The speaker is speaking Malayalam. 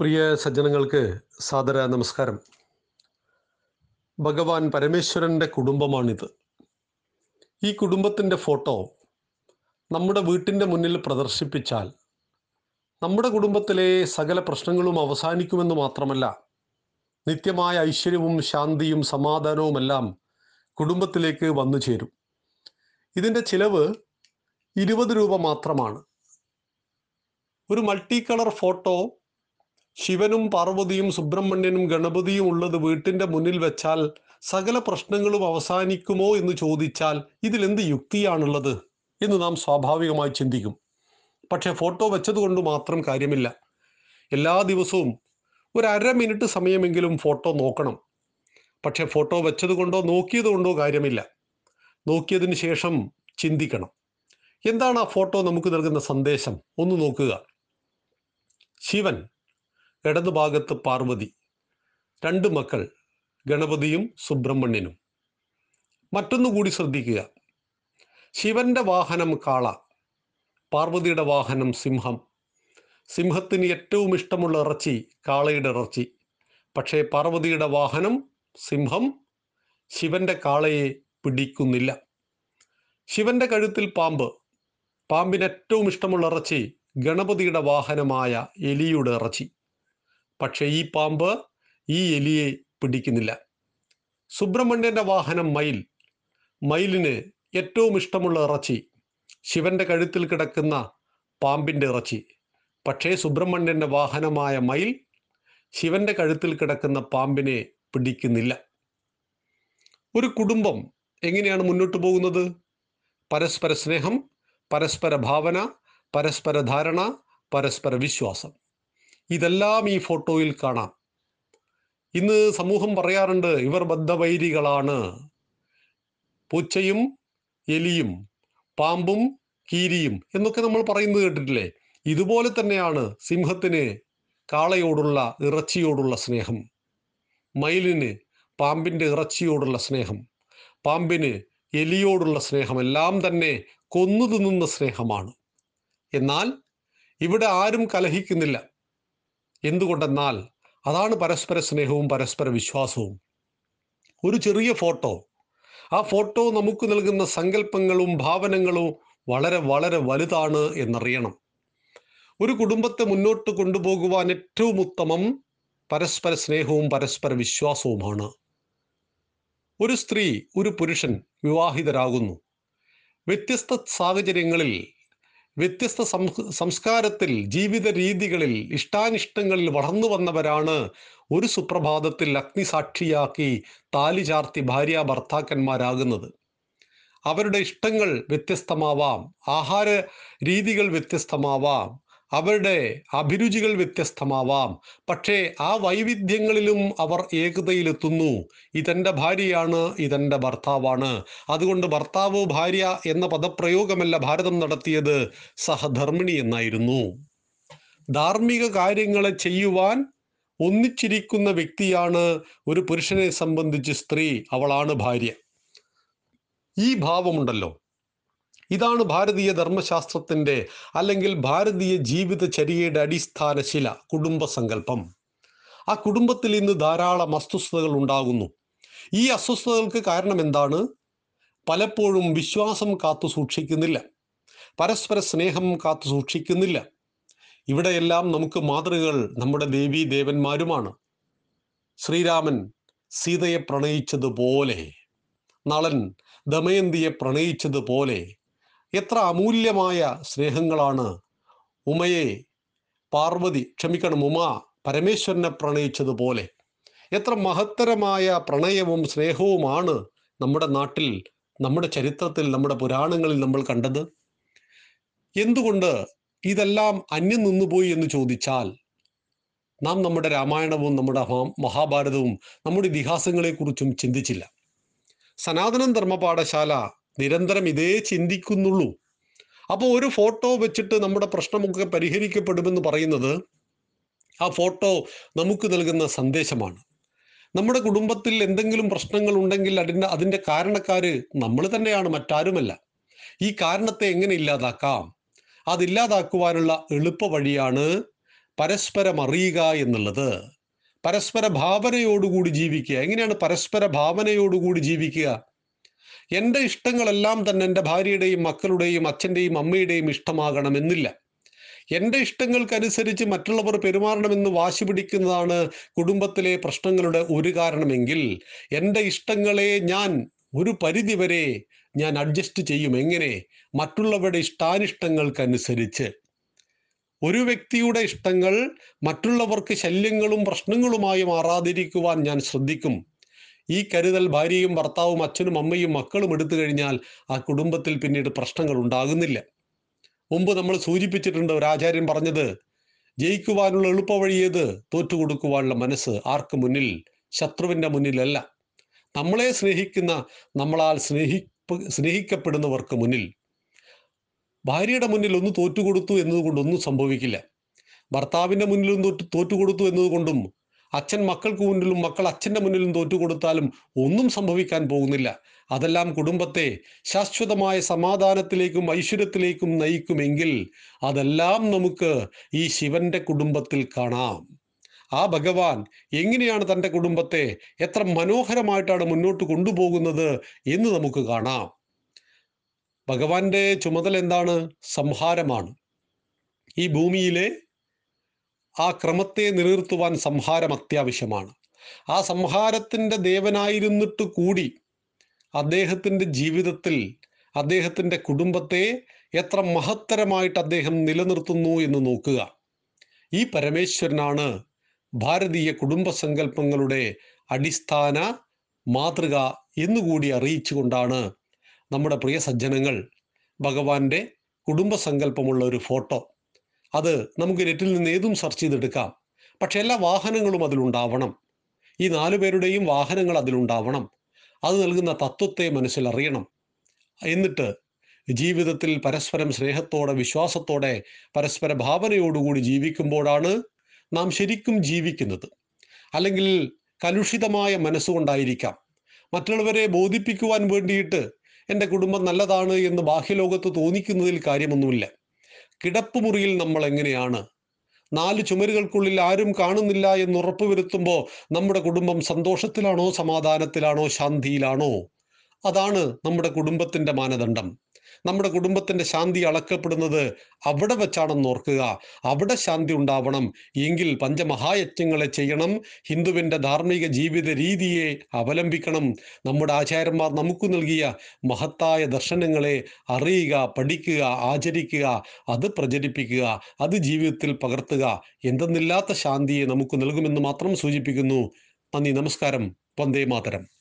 പ്രിയ സജ്ജനങ്ങൾക്ക് സാദര നമസ്കാരം. ഭഗവാൻ പരമേശ്വരന്റെ കുടുംബമാണിത്. ഈ കുടുംബത്തിന്റെ ഫോട്ടോ നമ്മുടെ വീട്ടിന്റെ മുന്നിൽ പ്രദർശിപ്പിച്ചാൽ നമ്മുടെ കുടുംബത്തിലെ സകല പ്രശ്നങ്ങളും അവസാനിക്കുമെന്ന് മാത്രമല്ല നിത്യമായ ഐശ്വര്യവും ശാന്തിയും സമാധാനവുമെല്ലാം കുടുംബത്തിലേക്ക് വന്നു ചേരും. ഇതിന്റെ ചിലവ് ഇരുപത് രൂപ മാത്രമാണ്. ഒരു മൾട്ടി കളർ ഫോട്ടോ ശിവനും പാർവതിയും സുബ്രഹ്മണ്യനും ഗണപതിയും ഉള്ളത് വീട്ടിന്റെ മുന്നിൽ വെച്ചാൽ സകല പ്രശ്നങ്ങളും അവസാനിക്കുമോ എന്ന് ചോദിച്ചാൽ ഇതിലെന്ത് യുക്തിയാണുള്ളത് എന്ന് നാം സ്വാഭാവികമായി ചിന്തിക്കും. പക്ഷെ ഫോട്ടോ വെച്ചതുകൊണ്ട് മാത്രം കാര്യമില്ല. എല്ലാ ദിവസവും ഒരു അര മിനിറ്റ് സമയമെങ്കിലും ഫോട്ടോ നോക്കണം. പക്ഷെ ഫോട്ടോ വെച്ചത് കൊണ്ടോ നോക്കിയത് കൊണ്ടോ കാര്യമില്ല. നോക്കിയതിന് ശേഷം ചിന്തിക്കണം. എന്താണ് ആ ഫോട്ടോ നമുക്ക് നൽകുന്ന സന്ദേശം? ഒന്ന് നോക്കുക. ശിവൻ ഇടതുഭാഗത്ത് പാർവതി രണ്ട് മക്കൾ ഗണപതിയും സുബ്രഹ്മണ്യനും. മറ്റൊന്നുകൂടി ശ്രദ്ധിക്കുക. ശിവന്റെ വാഹനം കാള പാർവതിയുടെ വാഹനം സിംഹം. സിംഹത്തിന് ഏറ്റവും ഇഷ്ടമുള്ള ഇറച്ചി കാളയുടെ ഇറച്ചി. പക്ഷേ പാർവതിയുടെ വാഹനം സിംഹം ശിവന്റെ കാളയെ പിടിക്കുന്നില്ല. ശിവന്റെ കഴുത്തിൽ പാമ്പ്. പാമ്പിന് ഏറ്റവും ഇഷ്ടമുള്ള ഇറച്ചി ഗണപതിയുടെ വാഹനമായ എലിയുടെ ഇറച്ചി. പക്ഷേ ഈ പാമ്പ് ഈ എലിയെ പിടിക്കുന്നില്ല. സുബ്രഹ്മണ്യന്റെ വാഹനം മയിൽ. മയിലിന് ഏറ്റവും ഇഷ്ടമുള്ള ഇറച്ചി ശിവന്റെ കഴുത്തിൽ കിടക്കുന്ന പാമ്പിന്റെ ഇറച്ചി. പക്ഷേ സുബ്രഹ്മണ്യന്റെ വാഹനമായ മയിൽ ശിവന്റെ കഴുത്തിൽ കിടക്കുന്ന പാമ്പിനെ പിടിക്കുന്നില്ല. ഒരു കുടുംബം എങ്ങനെയാണ് മുന്നോട്ട് പോകുന്നത്? പരസ്പര സ്നേഹം പരസ്പര ഭാവന പരസ്പര ധാരണ പരസ്പര വിശ്വാസം. ഇതെല്ലാം ഈ ഫോട്ടോയിൽ കാണാം. ഇന്ന് സമൂഹം പറയാറുണ്ട് ഇവർ ബദ്ധവൈരികളാണ്. പൂച്ചയും എലിയും പാമ്പും കീരിയും എന്നൊക്കെ നമ്മൾ പറയുന്നത് കേട്ടിട്ടില്ലേ? ഇതുപോലെ തന്നെയാണ് സിംഹത്തിന് കാളയോടുള്ള ഇറച്ചിയോടുള്ള സ്നേഹം. മയിലിന് പാമ്പിന്റെ ഇറച്ചിയോടുള്ള സ്നേഹം. പാമ്പിന് എലിയോടുള്ള സ്നേഹം. എല്ലാം തന്നെ കൊന്നു തിന്നുന്ന സ്നേഹമാണ്. എന്നാൽ ഇവിടെ ആരും കലഹിക്കുന്നില്ല. എന്തുകൊണ്ടെന്നാൽ അതാണ് പരസ്പര സ്നേഹവും പരസ്പര വിശ്വാസവും. ഒരു ചെറിയ ഫോട്ടോ. ആ ഫോട്ടോ നമുക്ക് നൽകുന്ന സങ്കല്പങ്ങളും ഭാവനകളും വളരെ വളരെ വലുതാണ് എന്നറിയണം. ഒരു കുടുംബത്തെ മുന്നോട്ട് കൊണ്ടുപോകുവാൻ ഏറ്റവും ഉത്തമം പരസ്പര സ്നേഹവും പരസ്പര വിശ്വാസവുമാണ്. ഒരു സ്ത്രീ ഒരു പുരുഷൻ വിവാഹിതരാകുന്നു. വ്യത്യസ്ത സാഹചര്യങ്ങളിൽ വ്യത്യസ്ത സംസ്കാരത്തിൽ ജീവിത രീതികളിൽ ഇഷ്ടാനിഷ്ടങ്ങളിൽ വളർന്നു വന്നവരാണ് ഒരു സുപ്രഭാതത്തിൽ അഗ്നിസാക്ഷിയാക്കി താലി ചാർത്തി ഭാര്യ ഭർത്താക്കന്മാരാകുന്നത്. അവരുടെ ഇഷ്ടങ്ങൾ വ്യത്യസ്തമാവാം ആഹാര രീതികൾ വ്യത്യസ്തമാവാം അവരുടെ അഭിരുചികൾ വ്യത്യസ്തമാവാം. പക്ഷേ ആ വൈവിധ്യങ്ങളിലും അവർ ഏകതയിലെത്തുന്നു. ഇതെന്റെ ഭാര്യയാണ് ഇതെന്റെ ഭർത്താവാണ്. അതുകൊണ്ട് ഭർത്താവ് ഭാര്യ എന്ന പദപ്രയോഗമല്ല ഭാരതം നടത്തിയത്. സഹധർമ്മിണി എന്നായിരുന്നു. ധാർമ്മിക കാര്യങ്ങളെ ചെയ്യുവാൻ ഒന്നിച്ചിരിക്കുന്ന വ്യക്തിയാണ് ഒരു പുരുഷനെ സംബന്ധിച്ച് സ്ത്രീ. അവളാണ് ഭാര്യ. ഈ ഭാവമുണ്ടല്ലോ. ഇതാണ് ഭാരതീയ ധർമ്മശാസ്ത്രത്തിന്റെ അല്ലെങ്കിൽ ഭാരതീയ ജീവിതചര്യയുടെ അടിസ്ഥാന ശില കുടുംബസങ്കല്പം. ആ കുടുംബത്തിൽ ഇന്ന് ധാരാളം അസ്വസ്ഥതകൾ ഉണ്ടാകുന്നു. ഈ അസ്വസ്ഥതകൾക്ക് കാരണം എന്താണ്? പലപ്പോഴും വിശ്വാസം കാത്തു സൂക്ഷിക്കുന്നില്ല. പരസ്പര സ്നേഹം കാത്തു സൂക്ഷിക്കുന്നില്ല. ഇവിടെയെല്ലാം നമുക്ക് മാതൃകകൾ നമ്മുടെ ദേവീ ദേവന്മാരുമാണ്. ശ്രീരാമൻ സീതയെ പ്രണയിച്ചതുപോലെ നളൻ ദമയന്തിയെ പ്രണയിച്ചതുപോലെ എത്ര അമൂല്യമായ സ്നേഹങ്ങളാണ്. ഉമയെ പാർവതി ക്ഷമിക്കണം ഉമ പരമേശ്വരനെ പ്രണയിച്ചതുപോലെ. എത്ര മഹത്തരമായ പ്രണയവും സ്നേഹവുമാണ് നമ്മുടെ നാട്ടിൽ നമ്മുടെ ചരിത്രത്തിൽ നമ്മുടെ പുരാണങ്ങളിൽ നമ്മൾ കണ്ടത്. എന്തുകൊണ്ട് ഇതെല്ലാം അന്യം നിന്നുപോയി എന്ന് ചോദിച്ചാൽ നാം നമ്മുടെ രാമായണവും നമ്മുടെ മഹാഭാരതവും നമ്മുടെ ഇതിഹാസങ്ങളെക്കുറിച്ചും ചിന്തിച്ചില്ല. സനാതനം ധർമ്മപാഠശാല നിരന്തരം ഇതേ ചിന്തിക്കുന്നുള്ളൂ. അപ്പോൾ ഒരു ഫോട്ടോ വെച്ചിട്ട് നമ്മുടെ പ്രശ്നമൊക്കെ പരിഹരിക്കപ്പെടുമെന്ന് പറയുന്നത് ആ ഫോട്ടോ നമുക്ക് നൽകുന്ന സന്ദേശമാണ്. നമ്മുടെ കുടുംബത്തിൽ എന്തെങ്കിലും പ്രശ്നങ്ങൾ ഉണ്ടെങ്കിൽ അതിന്റെ അതിന്റെ കാരണക്കാര് നമ്മൾ തന്നെയാണ് മറ്റാരുമല്ല. ഈ കാരണത്തെ എങ്ങനെ ഇല്ലാതാക്കാം? അതില്ലാതാക്കുവാനുള്ള എളുപ്പ വഴിയാണ് പരസ്പരം അറിയുക എന്നുള്ളത്. പരസ്പര ഭാവനയോടുകൂടി ജീവിക്കുക. എങ്ങനെയാണ് പരസ്പര ഭാവനയോടുകൂടി ജീവിക്കുക? എന്റെ ഇഷ്ടങ്ങളെല്ലാം തന്നെ എന്റെ ഭാര്യയുടെയും മക്കളുടെയും അച്ഛന്റെയും അമ്മയുടെയും ഇഷ്ടമാകണമെന്നില്ല. എന്റെ ഇഷ്ടങ്ങൾക്കനുസരിച്ച് മറ്റുള്ളവർ പെരുമാറണമെന്ന് വാശി പിടിക്കുന്നതാണ് കുടുംബത്തിലെ പ്രശ്നങ്ങളുടെ ഒരു കാരണമെങ്കിൽ എന്റെ ഇഷ്ടങ്ങളെ ഞാൻ ഒരു പരിധിവരെ ഞാൻ അഡ്ജസ്റ്റ് ചെയ്യും. എങ്ങനെ? മറ്റുള്ളവരുടെ ഇഷ്ടാനിഷ്ടങ്ങൾക്കനുസരിച്ച്. ഒരു വ്യക്തിയുടെ ഇഷ്ടങ്ങൾ മറ്റുള്ളവർക്ക് ശല്യങ്ങളും പ്രശ്നങ്ങളുമായി മാറാതിരിക്കുവാൻ ഞാൻ ശ്രദ്ധിക്കും. ഈ കരുതൽ ഭാര്യയും ഭർത്താവും അച്ഛനും അമ്മയും മക്കളും എടുത്തു കഴിഞ്ഞാൽ ആ കുടുംബത്തിൽ പിന്നീട് പ്രശ്നങ്ങൾ ഉണ്ടാകുന്നില്ല. മുമ്പ് നമ്മൾ സൂചിപ്പിച്ചിട്ടുണ്ട് ഒരു ആചാര്യൻ പറഞ്ഞത് ജയിക്കുവാനുള്ള എളുപ്പവഴി ഏത്? തോറ്റുകൊടുക്കുവാനുള്ള മനസ്സ് ആർക്ക് മുന്നിൽ ശത്രുവിന്റെ മുന്നിലല്ല. നമ്മളെ സ്നേഹിക്കുന്ന നമ്മളാൽ സ്നേഹി സ്നേഹിക്കപ്പെടുന്നവർക്ക് മുന്നിൽ. ഭാര്യയുടെ മുന്നിൽ ഒന്ന് തോറ്റുകൊടുത്തു എന്നതുകൊണ്ടൊന്നും സംഭവിക്കില്ല. ഭർത്താവിന്റെ മുന്നിലും തോറ്റു തോറ്റുകൊടുത്തു എന്നതുകൊണ്ടും അച്ഛൻ മക്കൾക്ക് മുന്നിലും മക്കൾ അച്ഛന്റെ മുന്നിലും തോറ്റുകൊടുത്താലും ഒന്നും സംഭവിക്കാൻ പോകുന്നില്ല. അതെല്ലാം കുടുംബത്തെ ശാശ്വതമായ സമാധാനത്തിലേക്കും ഐശ്വര്യത്തിലേക്കും നയിക്കുമെങ്കിൽ അതെല്ലാം നമുക്ക് ഈ ശിവന്റെ കുടുംബത്തിൽ കാണാം. ആ ഭഗവാൻ എങ്ങനെയാണ് തന്റെ കുടുംബത്തെ എത്ര മനോഹരമായിട്ടാണ് മുന്നോട്ട് കൊണ്ടുപോകുന്നത് എന്ന് നമുക്ക് കാണാം. ഭഗവാന്റെ ചുമതല എന്താണ്? സംഹാരമാണ്. ഈ ഭൂമിയിലെ ആ ക്രമത്തെ നിലനിർത്തുവാൻ സംഹാരം അത്യാവശ്യമാണ്. ആ സംഹാരത്തിന്റെ ദേവനായിരുന്നിട്ട് കൂടി അദ്ദേഹത്തിന്റെ ജീവിതത്തിൽ അദ്ദേഹത്തിന്റെ കുടുംബത്തെ എത്ര മഹത്തരമായിട്ട് അദ്ദേഹം നിലനിർത്തുന്നു എന്ന് നോക്കുക. ഈ പരമേശ്വരനാണ് ഭാരതീയ കുടുംബ സങ്കല്പങ്ങളുടെ അടിസ്ഥാന മാതൃക എന്നുകൂടി അറിയിച്ചുകൊണ്ടാണ് നമ്മുടെ പ്രിയ സജ്ജനങ്ങൾ ഭഗവാന്റെ കുടുംബസങ്കല്പമുള്ള ഒരു ഫോട്ടോ അത് നമുക്ക് നെറ്റിൽ നിന്ന് ഏതും സെർച്ച് ചെയ്തെടുക്കാം. പക്ഷെ എല്ലാ വാഹനങ്ങളും അതിലുണ്ടാവണം. ഈ നാലു പേരുടെയും വാഹനങ്ങൾ അതിലുണ്ടാവണം. അത് നൽകുന്ന തത്വത്തെ മനസ്സിലറിയണം. എന്നിട്ട് ജീവിതത്തിൽ പരസ്പരം സ്നേഹത്തോടെ വിശ്വാസത്തോടെ പരസ്പര ഭാവനയോടുകൂടി ജീവിക്കുമ്പോഴാണ് നാം ശരിക്കും ജീവിക്കുന്നത്. അല്ലെങ്കിൽ കലുഷിതമായ മനസ്സുകൊണ്ടായിരിക്കാം. മറ്റുള്ളവരെ ബോധിപ്പിക്കുവാൻ വേണ്ടിയിട്ട് എന്റെ കുടുംബം നല്ലതാണ് എന്ന് ബാഹ്യലോകത്ത് തോന്നിക്കുന്നതിൽ കാര്യമൊന്നുമില്ല. കിടപ്പുമുറിയിൽ നമ്മൾ എങ്ങനെയാണ് നാല് ചുമരുകൾക്കുള്ളിൽ ആരും കാണുന്നില്ല എന്ന് ഉറപ്പുവരുത്തുമ്പോൾ നമ്മുടെ കുടുംബം സന്തോഷത്തിലാണോ സമാധാനത്തിലാണോ ശാന്തിയിലാണോ? അതാണ് നമ്മുടെ കുടുംബത്തിന്റെ മാനദണ്ഡം. നമ്മുടെ കുടുംബത്തിന്റെ ശാന്തി അളക്കപ്പെടുന്നത് അവിടെ വെച്ചാണെന്ന് ഓർക്കുക. അവിടെ ശാന്തി ഉണ്ടാവണം. എങ്കിൽ പഞ്ചമഹായജ്ഞങ്ങളെ ചെയ്യണം. ഹിന്ദുവിന്റെ ധാർമ്മിക ജീവിത രീതിയെ അവലംബിക്കണം. നമ്മുടെ ആചാര്യന്മാർ നമുക്ക് നൽകിയ മഹത്തായ ദർശനങ്ങളെ അറിയുക പഠിക്കുക ആചരിക്കുക അത് പ്രചരിപ്പിക്കുക അത് ജീവിതത്തിൽ പകർത്തുക. എന്തെന്നില്ലാത്ത ശാന്തിയെ നമുക്ക് നൽകുമെന്ന് മാത്രം സൂചിപ്പിക്കുന്നു. നന്ദി നമസ്കാരം. വന്ദേ മാതരം.